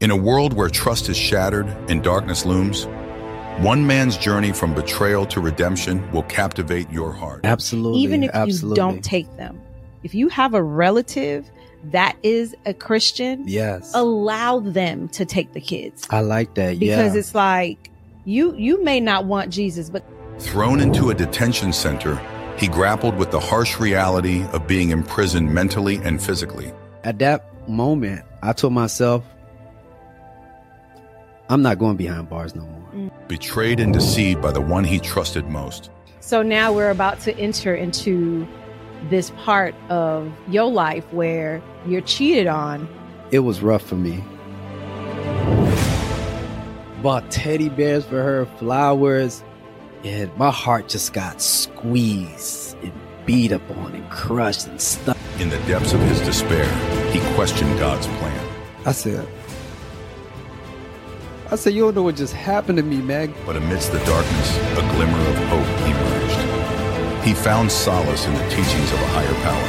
In a world where trust is shattered and darkness looms, one man's journey from betrayal to redemption will captivate your heart. Absolutely. Even if absolutely. you don't take them. If you have a relative that is a Christian, Yes. allow them to take the kids. I like that. Because yeah. it's like you you may not want Jesus, but Thrown into a detention center, he grappled with the harsh reality of being imprisoned mentally and physically. At that moment, I told myself, I'm not going behind bars no more. Mm. Betrayed and deceived by the one he trusted most. So now we're about to enter into this part of your life where you're cheated on. It was rough for me. Bought teddy bears for her, flowers, and my heart just got squeezed and beat up on and crushed and stuck. In the depths of his despair, he questioned God's plan. I said, I said, you don't know what just happened to me, Meg. But amidst the darkness, a glimmer of hope emerged. He found solace in the teachings of a higher power.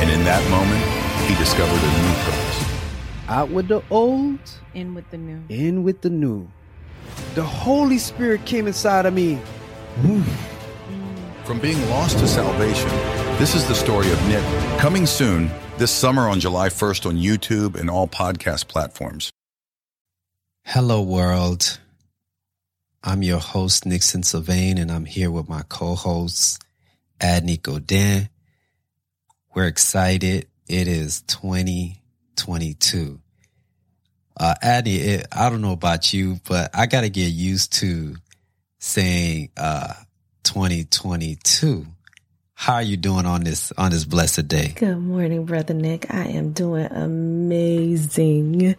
And in that moment, he discovered a new purpose. Out with the old, In with the new. in with the new. The Holy Spirit came inside of me. From being lost to salvation, this is the story of Nick. Coming soon, this summer on July 1st on YouTube and all podcast platforms. Hello, world. I'm your host, Nixon Sylvain, and I'm here with my co-host, Adney Godin. We're excited. It is 2022. Uh, Adney, it, I don't know about you, but I got to get used to saying, uh, 2022. How are you doing on this, on this blessed day? Good morning, Brother Nick. I am doing amazing.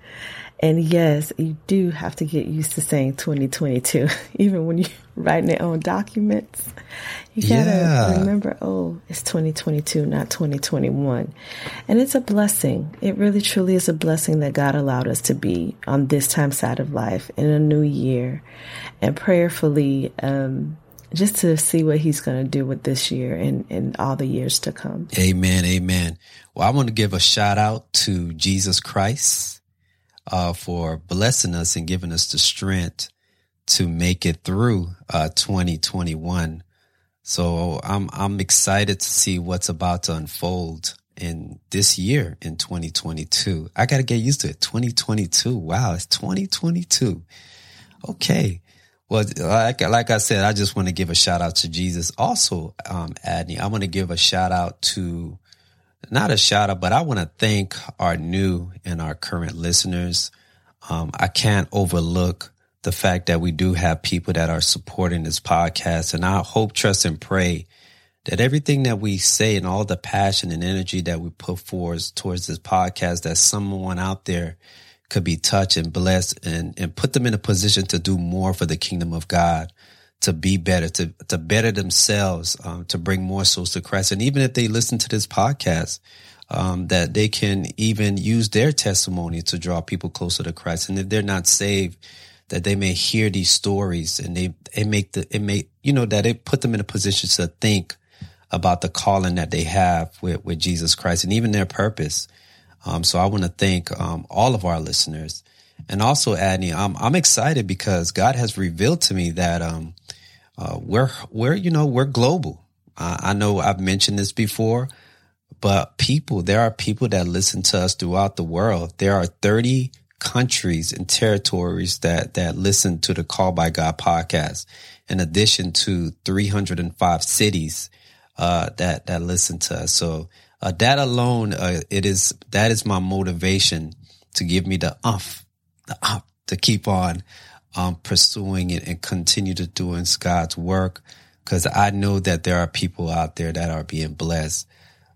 And yes, you do have to get used to saying 2022, even when you're writing your own documents. You gotta Yeah. remember, oh, it's 2022, not 2021. And it's a blessing. It really truly is a blessing that God allowed us to be on this time side of life in a new year and prayerfully, um, just to see what he's going to do with this year and, and all the years to come. Amen. Amen. Well, I want to give a shout out to Jesus Christ uh, for blessing us and giving us the strength to make it through uh, 2021. So I'm I'm excited to see what's about to unfold in this year in 2022. I got to get used to it. 2022. Wow, it's 2022. Okay. Well, like, like I said, I just want to give a shout out to Jesus. Also, um, Adney, I want to give a shout out to, not a shout out, but I want to thank our new and our current listeners. Um, I can't overlook the fact that we do have people that are supporting this podcast. And I hope, trust, and pray that everything that we say and all the passion and energy that we put forth towards this podcast, that someone out there could be touched and blessed and, and put them in a position to do more for the kingdom of God, to be better, to, to better themselves, um, to bring more souls to Christ. And even if they listen to this podcast, um, that they can even use their testimony to draw people closer to Christ. And if they're not saved, that they may hear these stories and they, it make the, it may, you know, that it put them in a position to think about the calling that they have with, with Jesus Christ and even their purpose. Um, so I want to thank um, all of our listeners, and also Adney. I'm I'm excited because God has revealed to me that um, uh, we're we're you know we're global. Uh, I know I've mentioned this before, but people there are people that listen to us throughout the world. There are 30 countries and territories that that listen to the Called by God podcast, in addition to 305 cities uh, that that listen to us. So uh, that alone, uh, it is that is my motivation to give me the umph, the umph to keep on um, pursuing it and continue to doing God's work. Because I know that there are people out there that are being blessed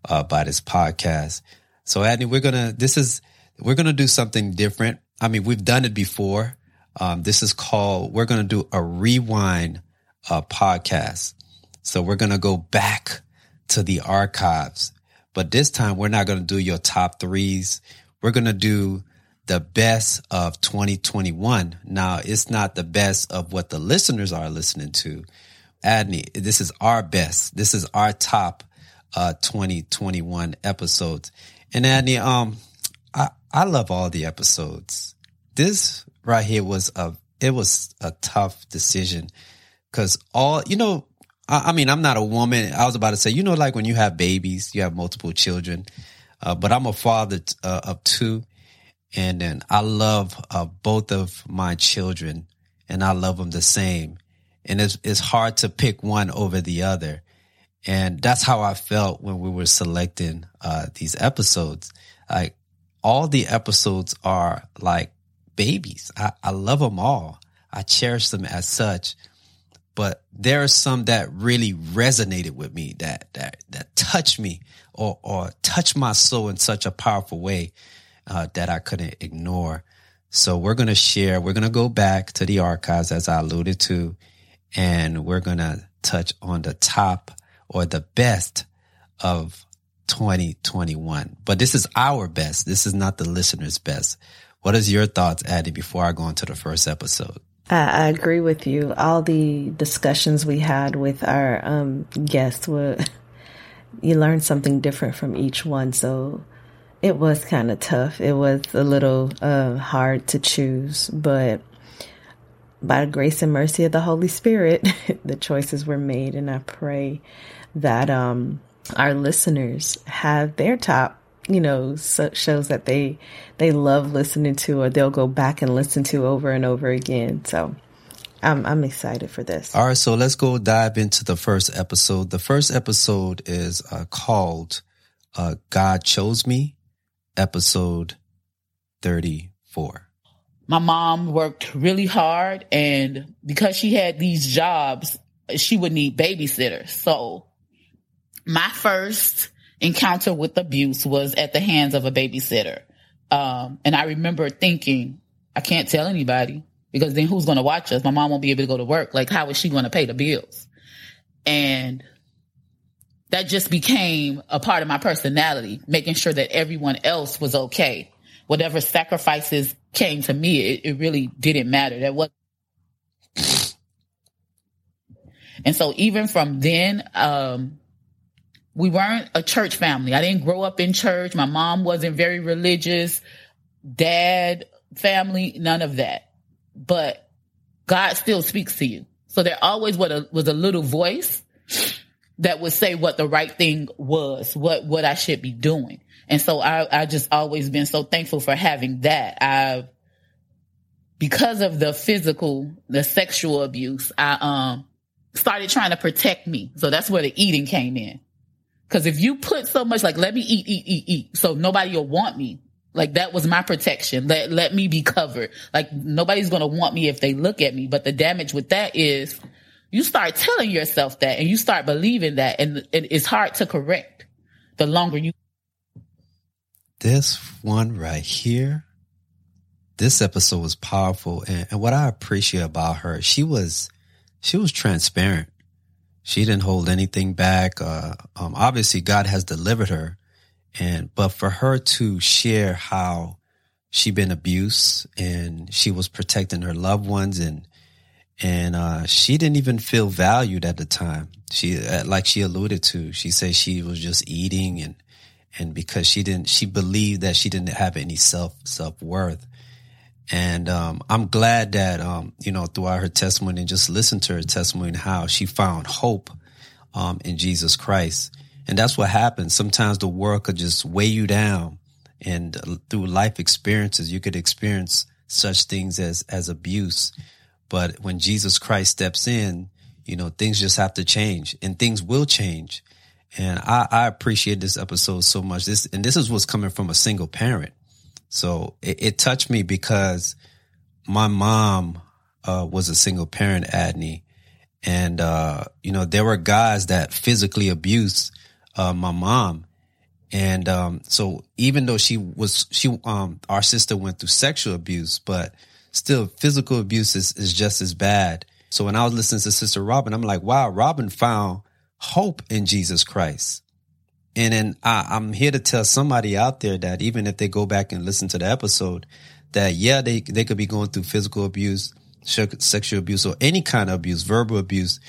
uh, by this podcast. So, Adney, we're gonna this is we're gonna do something different. I mean, we've done it before. Um, this is called we're gonna do a rewind uh, podcast. So we're gonna go back to the archives but this time we're not to do your top threes. We're to do the best of 2021. Now it's not the best of what the listeners are listening to. Adney, this is our best. This is our top, uh, 2021 episodes. And Adney, um, I, I love all the episodes. this right here was a it was a tough decision because all you know. I, I, mean, I'm not a woman. I was about to say, you know, like when you have babies, you have multiple children, uh, but I'm a father uh, of two, and then I love uh, both of my children, and I love them the same, and it's it's hard to pick one over the other, and that's how I felt when we were selecting uh, these episodes. Like all the episodes are like babies. I, I love them all. I cherish them as such. But there are some that really resonated with me, that that that touched me or or touched my soul in such a powerful way uh, that I couldn't ignore. So we're gonna share. We're gonna go back to the archives as I alluded to, and we're gonna touch on the top or the best of 2021. But this is our best. This is not the listener's best. What is your thoughts, Addie, before I go into the first episode? I, I agree with you. All the discussions we had with our um, guests were, you learned something different from each one. So it was kind of tough. It was a little uh, hard to choose, but by the grace and mercy of the Holy Spirit, the choices were made. And I pray that um, our listeners have their top you know shows that they they love listening to or they'll go back and listen to over and over again so i'm i'm excited for this all right so let's go dive into the first episode the first episode is uh, called uh, god chose me episode 34 my mom worked really hard and because she had these jobs she would need babysitters so my first encounter with abuse was at the hands of a babysitter. Um, and I remember thinking, I can't tell anybody because then who's going to watch us? My mom won't be able to go to work. Like, how is she going to pay the bills? And that just became a part of my personality, making sure that everyone else was okay. Whatever sacrifices came to me, it, it really didn't matter. That was. And so even from then, um, we weren't a church family. I didn't grow up in church. My mom wasn't very religious. Dad, family, none of that. But God still speaks to you. So there always was a, was a little voice that would say what the right thing was, what, what I should be doing. And so I, I just always been so thankful for having that. I, because of the physical, the sexual abuse, I, um, started trying to protect me. So that's where the eating came in. Cause if you put so much like, let me eat, eat, eat, eat, so nobody will want me. Like that was my protection. Let, let me be covered. Like nobody's to want me if they look at me. But the damage with that is you start telling yourself that and you start believing that and, and it's hard to correct the longer you. This one right here, this episode was powerful. And, and what I appreciate about her, she was, she was transparent she didn't hold anything back. Uh, um, obviously, God has delivered her, and but for her to share how she been abused and she was protecting her loved ones and and uh, she didn't even feel valued at the time. She uh, like she alluded to. She said she was just eating and and because she didn't, she believed that she didn't have any self self worth. And um, I'm glad that um, you know throughout her testimony and just listen to her testimony and how she found hope um, in Jesus Christ. And that's what happens. Sometimes the world could just weigh you down, and uh, through life experiences, you could experience such things as as abuse. But when Jesus Christ steps in, you know things just have to change, and things will change. And I, I appreciate this episode so much. This and this is what's coming from a single parent so it, it touched me because my mom uh, was a single parent, Adney. And, uh, you know, there were guys that physically abused uh, my mom. And um, so even though she was, she, um, our sister went through sexual abuse, but still physical abuse is, is just as bad. So when I was listening to Sister Robin, I'm like, wow, Robin found hope in Jesus Christ. And then I, I'm here to tell somebody out there that even if they go back and listen to the episode, that yeah, they, they could be going through physical abuse, sexual abuse, or any kind of abuse, verbal abuse.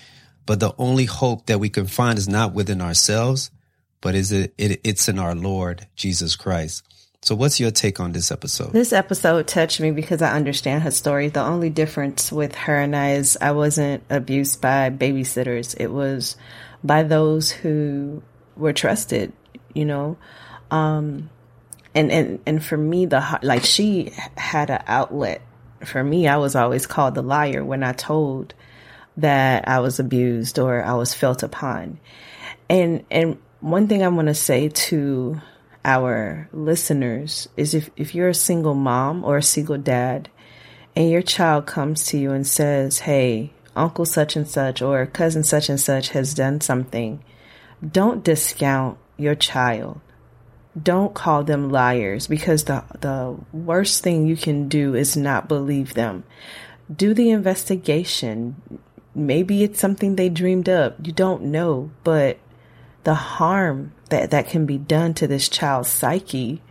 But the only hope that we can find is not within ourselves, but is it, it it's in our Lord Jesus Christ. So, what's your take on this episode? This episode touched me because I understand her story. The only difference with her and I is I wasn't abused by babysitters, it was by those who were trusted, you know. Um, and, and, and for me, the like she had an outlet. For me, I was always called the liar when I told that I was abused or I was felt upon. And and one thing I want to say to our listeners is if, if you're a single mom or a single dad and your child comes to you and says, Hey, uncle such and such or cousin such and such has done something, don't discount your child. Don't call them liars because the, the worst thing you can do is not believe them. Do the investigation. Maybe it's something they dreamed up. You don't know, but the harm that, that can be done to this child's psyche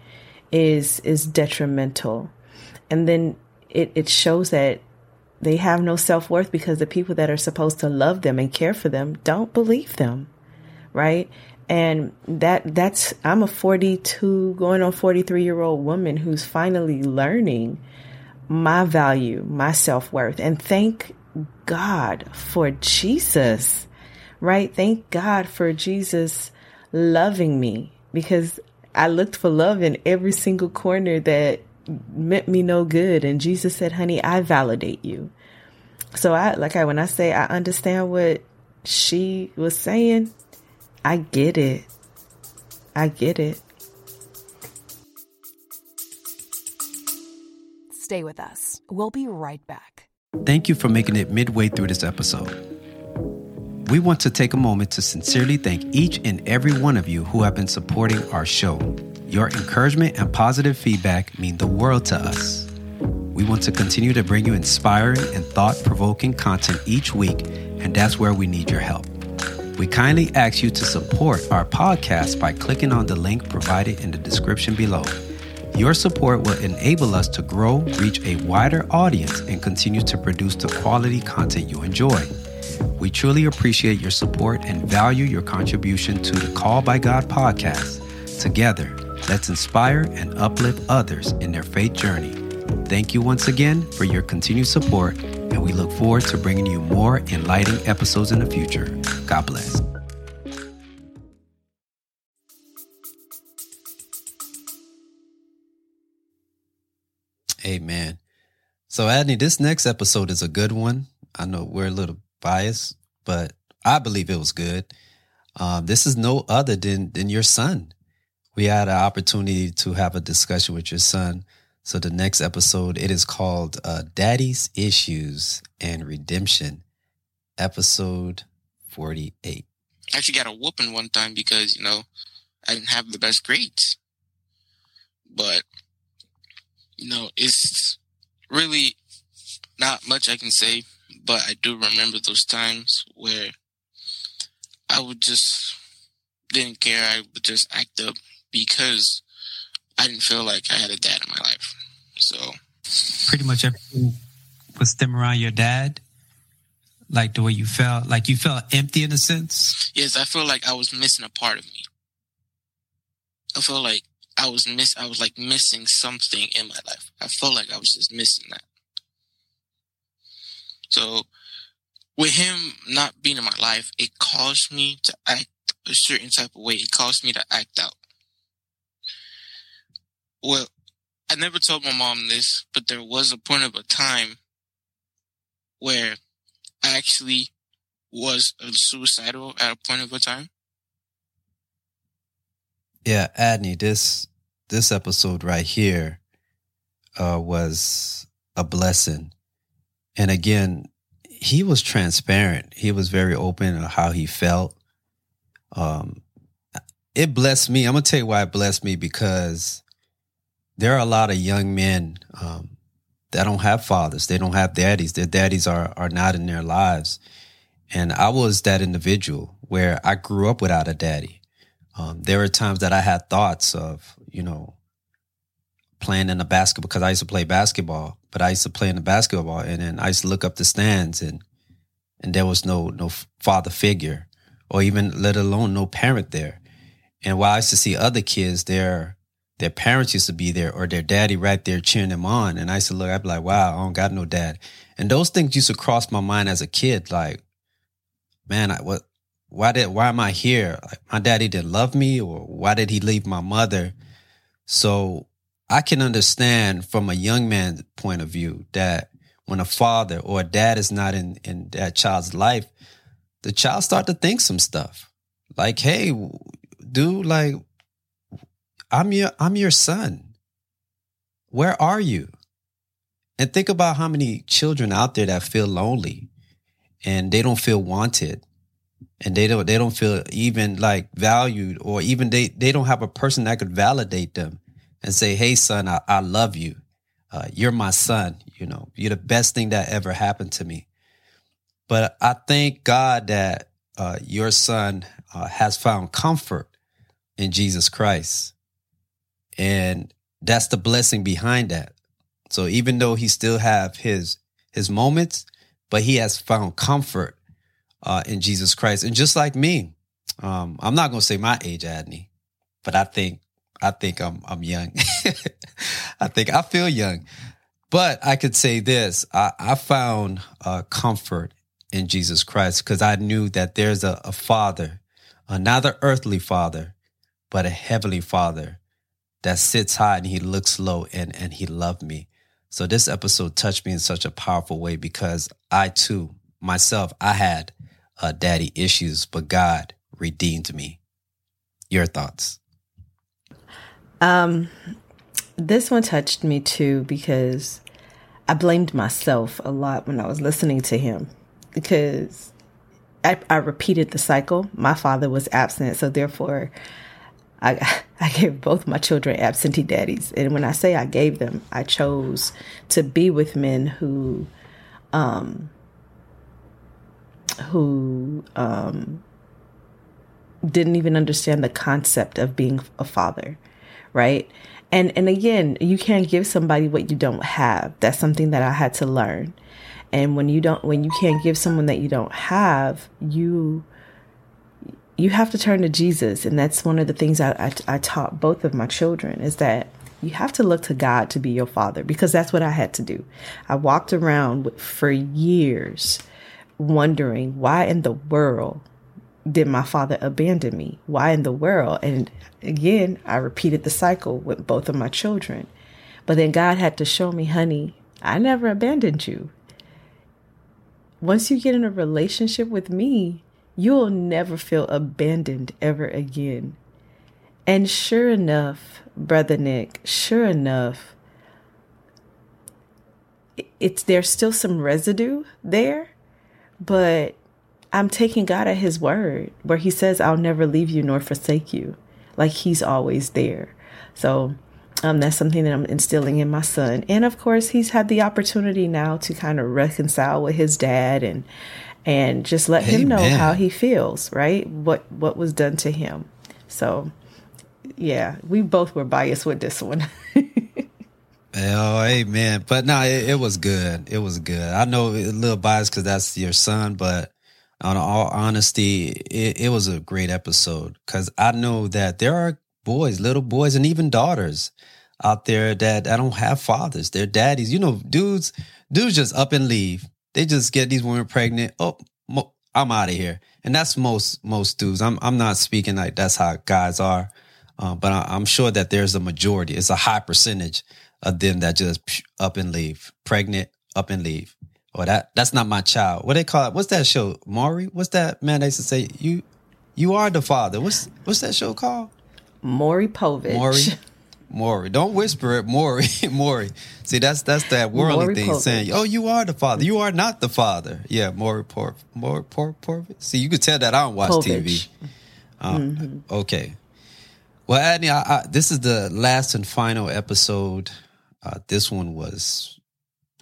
is is detrimental. And then it, it shows that they have no self worth because the people that are supposed to love them and care for them don't believe them. Right? And that that's I'm a 42 going on 43 year old woman who's finally learning my value, my self-worth and thank God for Jesus. Right? Thank God for Jesus loving me because I looked for love in every single corner that meant me no good. And Jesus said, honey, I validate you. So I, like I, when I say I understand what she was saying, I get it. I get it. Stay with us. We'll be right back. Thank you for making it midway through this episode. We want to take a moment to sincerely thank each and every one of you who have been supporting our show. Your encouragement and positive feedback mean the world to us. We want to continue to bring you inspiring and thought provoking content each week, and that's where we need your help. We kindly ask you to support our podcast by clicking on the link provided in the description below. Your support will enable us to grow, reach a wider audience, and continue to produce the quality content you enjoy. We truly appreciate your support and value your contribution to the Called by God podcast. Together, let's inspire and uplift others in their faith journey. Thank you once again for your continued support, and we look forward to bringing you more enlightening episodes in the future. God bless. Amen. So, Adney, this next episode is a good one. I know we're a little bias, but I believe it was good. Um, this is no other than than your son. We had an opportunity to have a discussion with your son. So the next episode, it is called uh, "Daddy's Issues and Redemption," episode forty-eight. I actually got a whooping one time because you know I didn't have the best grades, but you know it's really not much I can say but I do remember those times where I would just didn't care. I would just act up because I didn't feel like I had a dad in my life. So pretty much everything was stem around your dad. Like the way you felt, like you felt empty in a sense. Yes, I feel like I was missing a part of me. I feel like I was miss. I was like missing something in my life. I felt like I was just missing that. So with him not being in my life, it caused me to act a certain type of way. It caused me to act out. Well, I never told my mom this, but there was a point of a time where I actually was suicidal at a point of a time. Yeah, Adney, this this episode right here uh, was a blessing and again, he was transparent. He was very open on how he felt. Um, it blessed me. I'm gonna tell you why it blessed me because there are a lot of young men um, that don't have fathers. They don't have daddies. Their daddies are are not in their lives. And I was that individual where I grew up without a daddy. Um, there were times that I had thoughts of, you know, playing in the basketball because I used to play basketball, but I used to play in the basketball and then I used to look up the stands and and there was no no father figure or even let alone no parent there. And while I used to see other kids, their their parents used to be there or their daddy right there cheering them on. And I used to look, I'd be like, wow, I don't got no dad. And those things used to cross my mind as a kid. Like, man, I, what, why did, why am I here? Like, my daddy didn't love me or why did he leave my mother? So I can understand from a young man's point of view that when a father or a dad is not in, in that child's life, the child start to think some stuff like, Hey, dude, like, I'm your, I'm your son. Where are you? And think about how many children out there that feel lonely and they don't feel wanted and they don't, they don't feel even like valued or even they, they don't have a person that could validate them and say, Hey, son, I, I love you. Uh, you're my son. You know, you're the best thing that ever happened to me. But I thank God that uh, your son uh, has found comfort in Jesus Christ. And that's the blessing behind that. So even though he still have his his moments, but he has found comfort uh, in Jesus Christ. And just like me, um, I'm not gonna say my age, Adney, but I think I think I'm I'm young. I think I feel young. But I could say this: I, I found uh, comfort in Jesus Christ because I knew that there's a, a father, another earthly father, but a heavenly father that sits high and he looks low and, and he loved me. So this episode touched me in such a powerful way because I too, myself, I had uh, daddy issues, but God redeemed me. Your thoughts? Um, this one touched me too because I blamed myself a lot when I was listening to him because I, I repeated the cycle. My father was absent, so therefore I, I gave both my children absentee daddies. And when I say I gave them, I chose to be with men who, um, who, um, didn't even understand the concept of being a father, right? And and again, you can't give somebody what you don't have. That's something that I had to learn. And when you don't when you can't give someone that you don't have, you you have to turn to Jesus. And that's one of the things I, I, I taught both of my children is that you have to look to God to be your father because that's what I had to do. I walked around for years wondering why in the world did my father abandon me? Why in the world? And again, I repeated the cycle with both of my children. But then God had to show me, honey, I never abandoned you. Once you get in a relationship with me, you'll never feel abandoned ever again. And sure enough, Brother Nick, sure enough, it's there's still some residue there, but I'm taking God at his word where he says, I'll never leave you nor forsake you. Like he's always there. So um, that's something that I'm instilling in my son. And of course, he's had the opportunity now to kind of reconcile with his dad and and just let Amen. him know how he feels, right? What what was done to him. So yeah, we both were biased with this one. oh, amen. But no, it, it, was good. It was good. I know a little biased because that's your son, but on all honesty, it, it was a great episode because I know that there are boys, little boys, and even daughters out there that, that don't have fathers. Their daddies, you know, dudes, dudes just up and leave they just get these women pregnant. Oh, I'm out of here. And that's most most dudes. I'm I'm not speaking like that's how guys are, uh, but I, am sure that there's a majority. It's a high percentage of them that just up and leave, pregnant, up and leave. Or that that's not my child. What they call it? What's that show? Maury? What's that man? They used to say you you are the father. What's what's that show called? Maury Povich. Maury. Maury. Don't whisper it, Maury. Maury. See, that's that's that worldly Maury thing Povich. saying, "Oh, you are the father. You are not the father." Yeah, Maury Por Maury Por Porvich. See, you could tell that I don't watch Povich. TV. Um, mm-hmm. Okay. Well, Adney, I, I, this is the last and final episode. Uh, this one was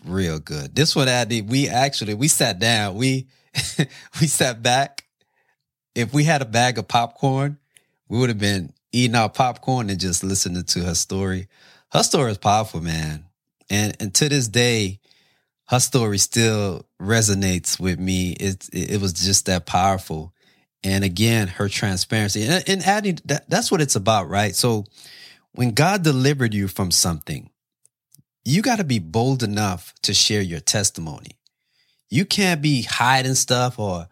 real good. This one, Adney, we actually we sat down. We we sat back. If we had a bag of popcorn, we would have been eating our popcorn and just listening to her story. Her story is powerful, man. And and to this day, her story still resonates with me. It it, it was just that powerful. And again, her transparency and, and adding that, that's what it's about, right? So when God delivered you from something, you got to be bold enough to share your testimony. You can't be hiding stuff or,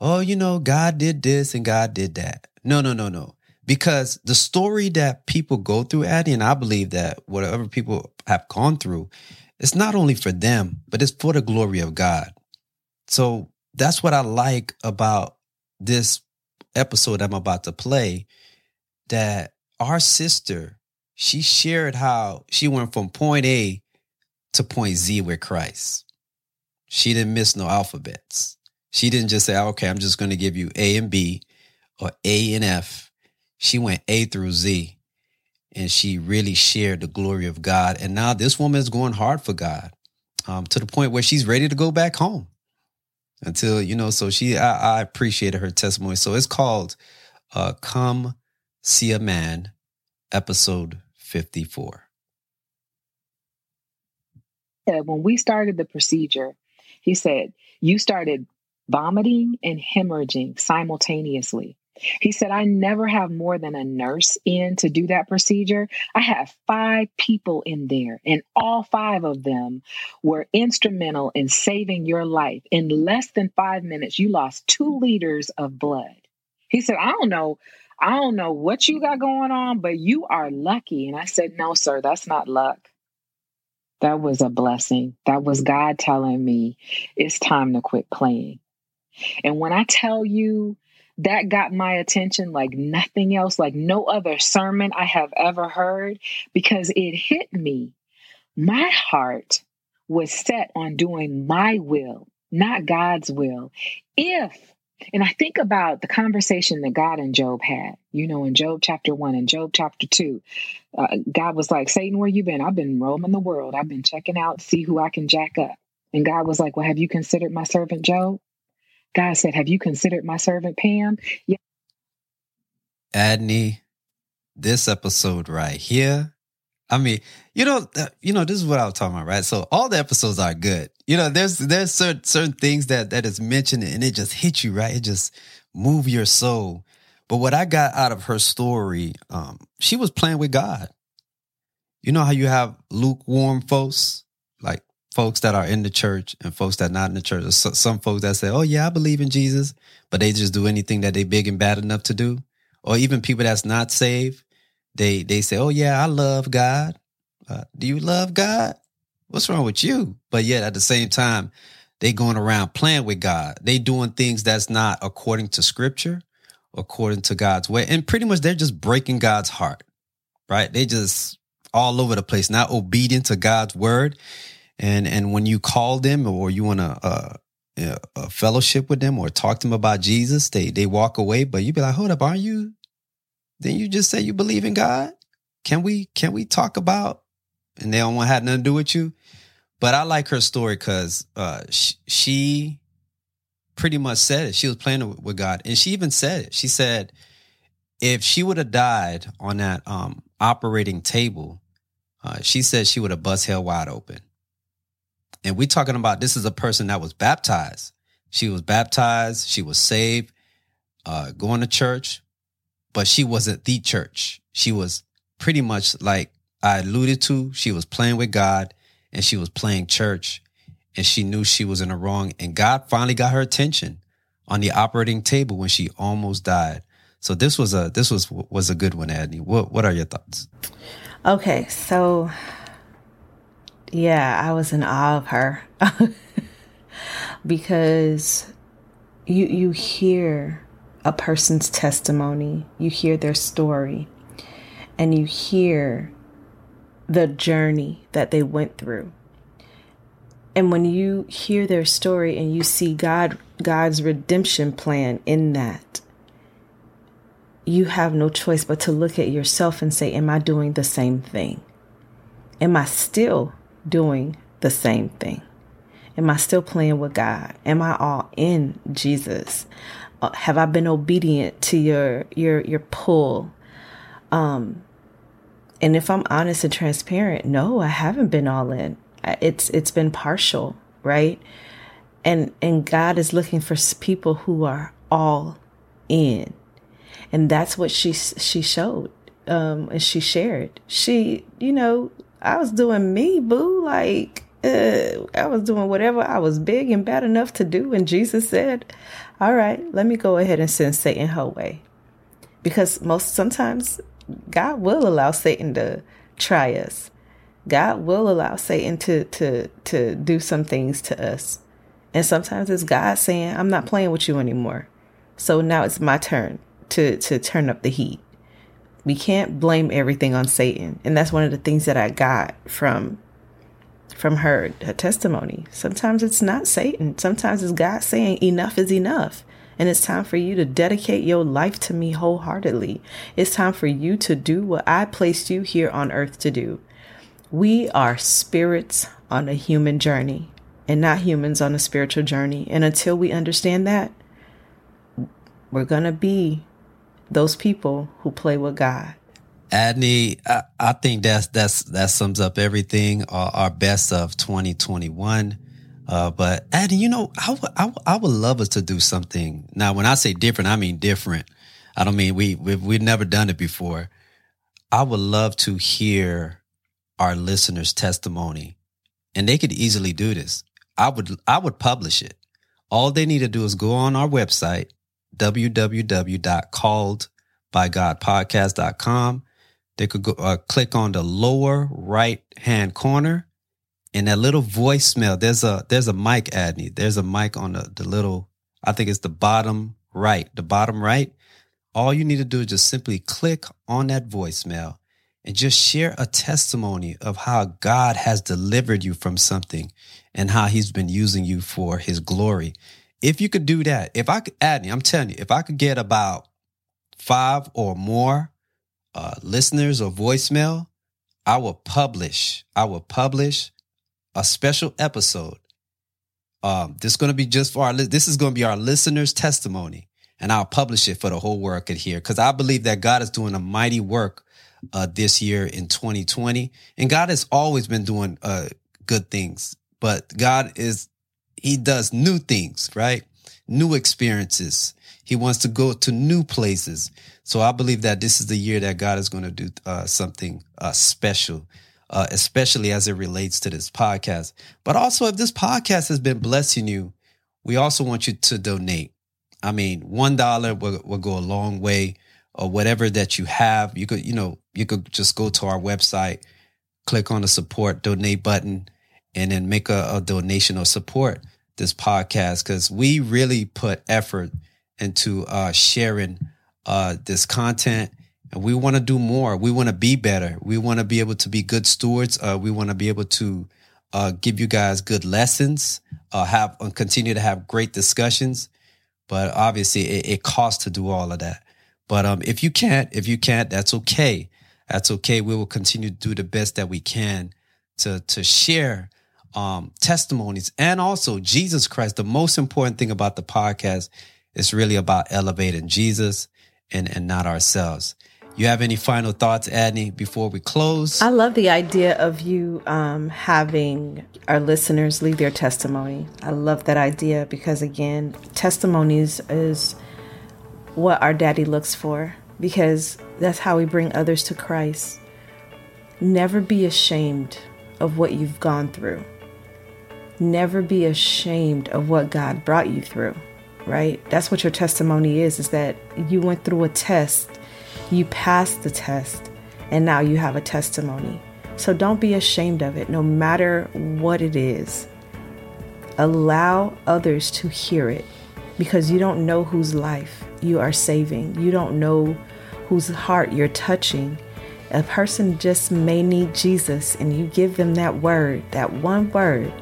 oh, you know, God did this and God did that. No, no, no, no. Because the story that people go through, Addie, and I believe that whatever people have gone through, it's not only for them, but it's for the glory of God. So that's what I like about this episode I'm about to play. That our sister, she shared how she went from point A to point Z with Christ. She didn't miss no alphabets. She didn't just say, okay, I'm just going to give you A and B or A and F. She went A through Z and she really shared the glory of God. And now this woman is going hard for God um, to the point where she's ready to go back home until, you know, so she, I, I appreciated her testimony. So it's called uh, Come See a Man, episode 54. When we started the procedure, he said, You started vomiting and hemorrhaging simultaneously. He said, I never have more than a nurse in to do that procedure. I have five people in there, and all five of them were instrumental in saving your life. In less than five minutes, you lost two liters of blood. He said, I don't know. I don't know what you got going on, but you are lucky. And I said, No, sir, that's not luck. That was a blessing. That was God telling me it's time to quit playing. And when I tell you that got my attention like nothing else, like no other sermon I have ever heard, because it hit me. My heart was set on doing my will, not God's will. If, and I think about the conversation that God and Job had, you know, in Job chapter one and Job chapter two, uh, God was like, Satan, where you been? I've been roaming the world. I've been checking out, see who I can jack up. And God was like, Well, have you considered my servant Job? God said, Have you considered my servant Pam? Yeah. Adney, this episode right here. I mean, you know, you know, this is what I was talking about, right? So all the episodes are good. You know, there's there's certain certain things that that is mentioned and it just hits you, right? It just move your soul. But what I got out of her story, um, she was playing with God. You know how you have lukewarm folks, like folks that are in the church and folks that not in the church. Some folks that say, "Oh yeah, I believe in Jesus," but they just do anything that they big and bad enough to do. Or even people that's not saved, they they say, "Oh yeah, I love God." Uh, do you love God? What's wrong with you? But yet at the same time, they going around playing with God. They doing things that's not according to Scripture, according to God's way, and pretty much they're just breaking God's heart. Right? They just all over the place, not obedient to God's word and and when you call them or you want to uh, a fellowship with them or talk to them about Jesus, they they walk away. But you be like, hold up, aren't you? Then you just say you believe in God. Can we can we talk about? And they don't want have nothing to do with you. But I like her story because uh, she, she pretty much said it. She was playing with God, and she even said it. She said, if she would have died on that um, operating table, uh, she said she would have bust hell wide open. And we're talking about this is a person that was baptized. She was baptized, she was saved, uh, going to church, but she wasn't the church. She was pretty much like I alluded to, she was playing with God and she was playing church and she knew she was in the wrong. And God finally got her attention on the operating table when she almost died. So this was a this was was a good one, Adney. What what are your thoughts? Okay, so yeah, I was in awe of her because you you hear a person's testimony, you hear their story, and you hear the journey that they went through. And when you hear their story and you see God God's redemption plan in that, you have no choice but to look at yourself and say, Am I doing the same thing? Am I still doing the same thing? Am I still playing with God? Am I all in Jesus? Uh, have I been obedient to your your your pull? Um, and if I'm honest and transparent, no, I haven't been all in. It's it's been partial, right? And and God is looking for people who are all in, and that's what she she showed um, and she shared. She, you know, I was doing me, boo. Like, uh, I was doing whatever I was big and bad enough to do. And Jesus said, All right, let me go ahead and send Satan her way. Because most sometimes God will allow Satan to try us. God will allow Satan to to to do some things to us. And sometimes it's God saying, I'm not playing with you anymore. So now it's my turn to to turn up the heat. We can't blame everything on Satan. And that's one of the things that I got from from her, her testimony. Sometimes it's not Satan. Sometimes it's God saying enough is enough. And it's time for you to dedicate your life to me wholeheartedly. It's time for you to do what I placed you here on earth to do. We are spirits on a human journey and not humans on a spiritual journey. And until we understand that, we're going to be those people who play with God. Adney, I, I think that's that's that sums up everything. Our, our best of 2021. Uh, but Adney, you know, I, w- I, w- I would love us to do something. Now, when I say different, I mean different. I don't mean we we've, we've never done it before. I would love to hear our listeners' testimony, and they could easily do this. I would I would publish it. All they need to do is go on our website www.calledbygodpodcast.com. They could go uh, click on the lower right hand corner and that little voicemail. There's a there's a mic, Adney. There's a mic on the, the little. I think it's the bottom right. The bottom right. All you need to do is just simply click on that voicemail and just share a testimony of how God has delivered you from something and how He's been using you for His glory. If you could do that, if I could, Adney, I'm telling you, if I could get about five or more uh, listeners or voicemail, I will publish. I will publish a special episode. Um, this is going to be just for our. This is going to be our listeners' testimony, and I'll publish it for the whole world could hear. Because I believe that God is doing a mighty work uh, this year in 2020, and God has always been doing uh, good things. But God is He does new things, right? New experiences. He wants to go to new places. So I believe that this is the year that God is going to do uh, something uh, special, uh, especially as it relates to this podcast. But also, if this podcast has been blessing you, we also want you to donate. I mean, one dollar will, will go a long way, or whatever that you have. You could, you know, you could just go to our website, click on the support donate button, and then make a, a donation or support this podcast because we really put effort into uh, sharing uh, this content. And we want to do more. We want to be better. We want to be able to be good stewards. Uh, we want to be able to uh, give you guys good lessons, uh, have and continue to have great discussions. But obviously, it, it costs to do all of that. But um, if you can't, if you can't, that's okay. That's okay. We will continue to do the best that we can to to share um, testimonies and also Jesus Christ. The most important thing about the podcast is really about elevating Jesus and, and not ourselves. You have any final thoughts, Adney, before we close? I love the idea of you um, having our listeners leave their testimony. I love that idea because, again, testimonies is what our daddy looks for because that's how we bring others to Christ. Never be ashamed of what you've gone through. Never be ashamed of what God brought you through, right? That's what your testimony is, is that you went through a test, you passed the test, and now you have a testimony. So don't be ashamed of it, no matter what it is. Allow others to hear it because you don't know whose life you are saving. You don't know whose heart you're touching. A person just may need Jesus, and you give them that word, that one word,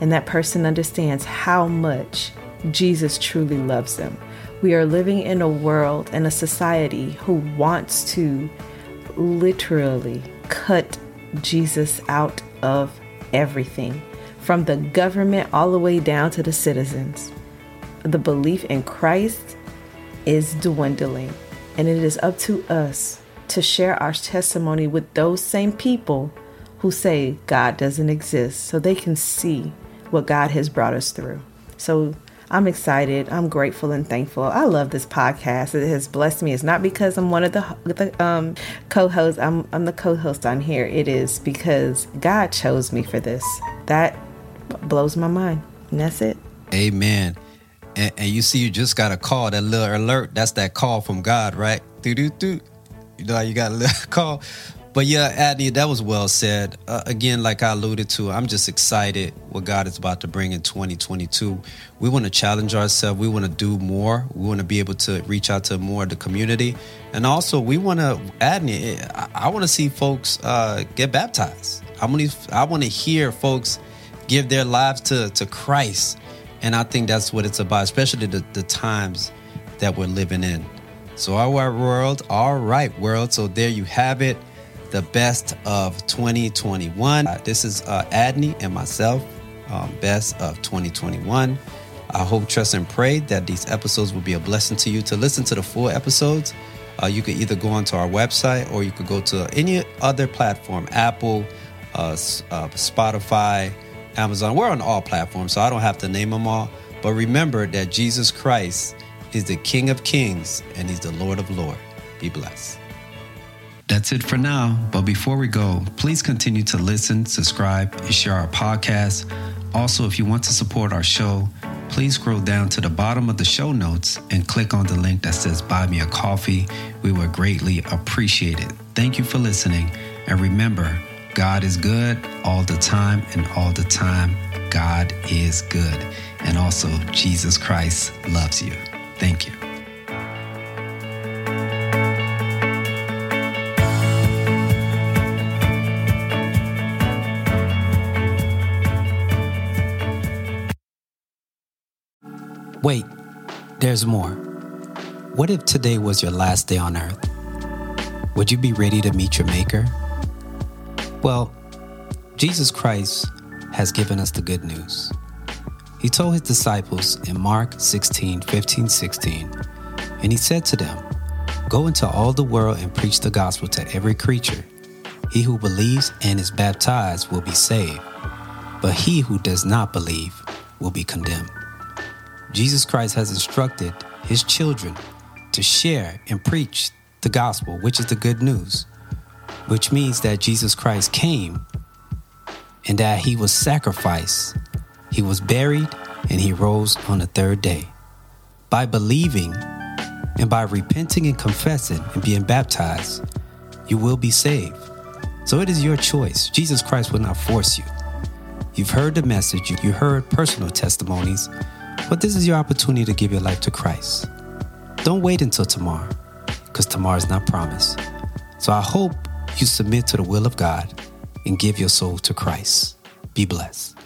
and that person understands how much Jesus truly loves them. We are living in a world and a society who wants to literally cut Jesus out of everything, from the government all the way down to the citizens. The belief in Christ is dwindling, and it is up to us to share our testimony with those same people who say God doesn't exist so they can see what God has brought us through. So I'm excited. I'm grateful and thankful. I love this podcast. It has blessed me. It's not because I'm one of the, the um, co-hosts. I'm I'm the co-host on here. It is because God chose me for this. That blows my mind. And that's it. Amen. And, and you see, you just got a call. That little alert. That's that call from God, right? Do do do. You know, you got a little call but yeah, Adney, that was well said. Uh, again, like I alluded to, I'm just excited what God is about to bring in 2022. We want to challenge ourselves. We want to do more. We want to be able to reach out to more of the community, and also we want to, Adney, I, I want to see folks uh, get baptized. I want to, I want to hear folks give their lives to to Christ, and I think that's what it's about, especially the, the times that we're living in. So, all right, world, all right, world. So there you have it the best of 2021. Uh, this is uh, Adney and myself, um, best of 2021. I hope, trust, and pray that these episodes will be a blessing to you. To listen to the full episodes, uh, you can either go onto our website or you could go to any other platform Apple, uh, uh, Spotify, Amazon. We're on all platforms, so I don't have to name them all. But remember that Jesus Christ is the King of Kings and He's the Lord of Lords. Be blessed. That's it for now. But before we go, please continue to listen, subscribe, and share our podcast. Also, if you want to support our show, please scroll down to the bottom of the show notes and click on the link that says Buy Me a Coffee. We would greatly appreciate it. Thank you for listening. And remember, God is good all the time, and all the time, God is good. And also, Jesus Christ loves you. Thank you. Wait, there's more. What if today was your last day on earth? Would you be ready to meet your Maker? Well, Jesus Christ has given us the good news. He told his disciples in Mark 16, 15, 16, and he said to them, Go into all the world and preach the gospel to every creature. He who believes and is baptized will be saved, but he who does not believe will be condemned. Jesus Christ has instructed his children to share and preach the gospel, which is the good news, which means that Jesus Christ came and that he was sacrificed, he was buried, and he rose on the third day. By believing and by repenting and confessing and being baptized, you will be saved. So it is your choice. Jesus Christ will not force you. You've heard the message, you heard personal testimonies but this is your opportunity to give your life to Christ. Don't wait until tomorrow, because tomorrow is not promised. So I hope you submit to the will of God and give your soul to Christ. Be blessed.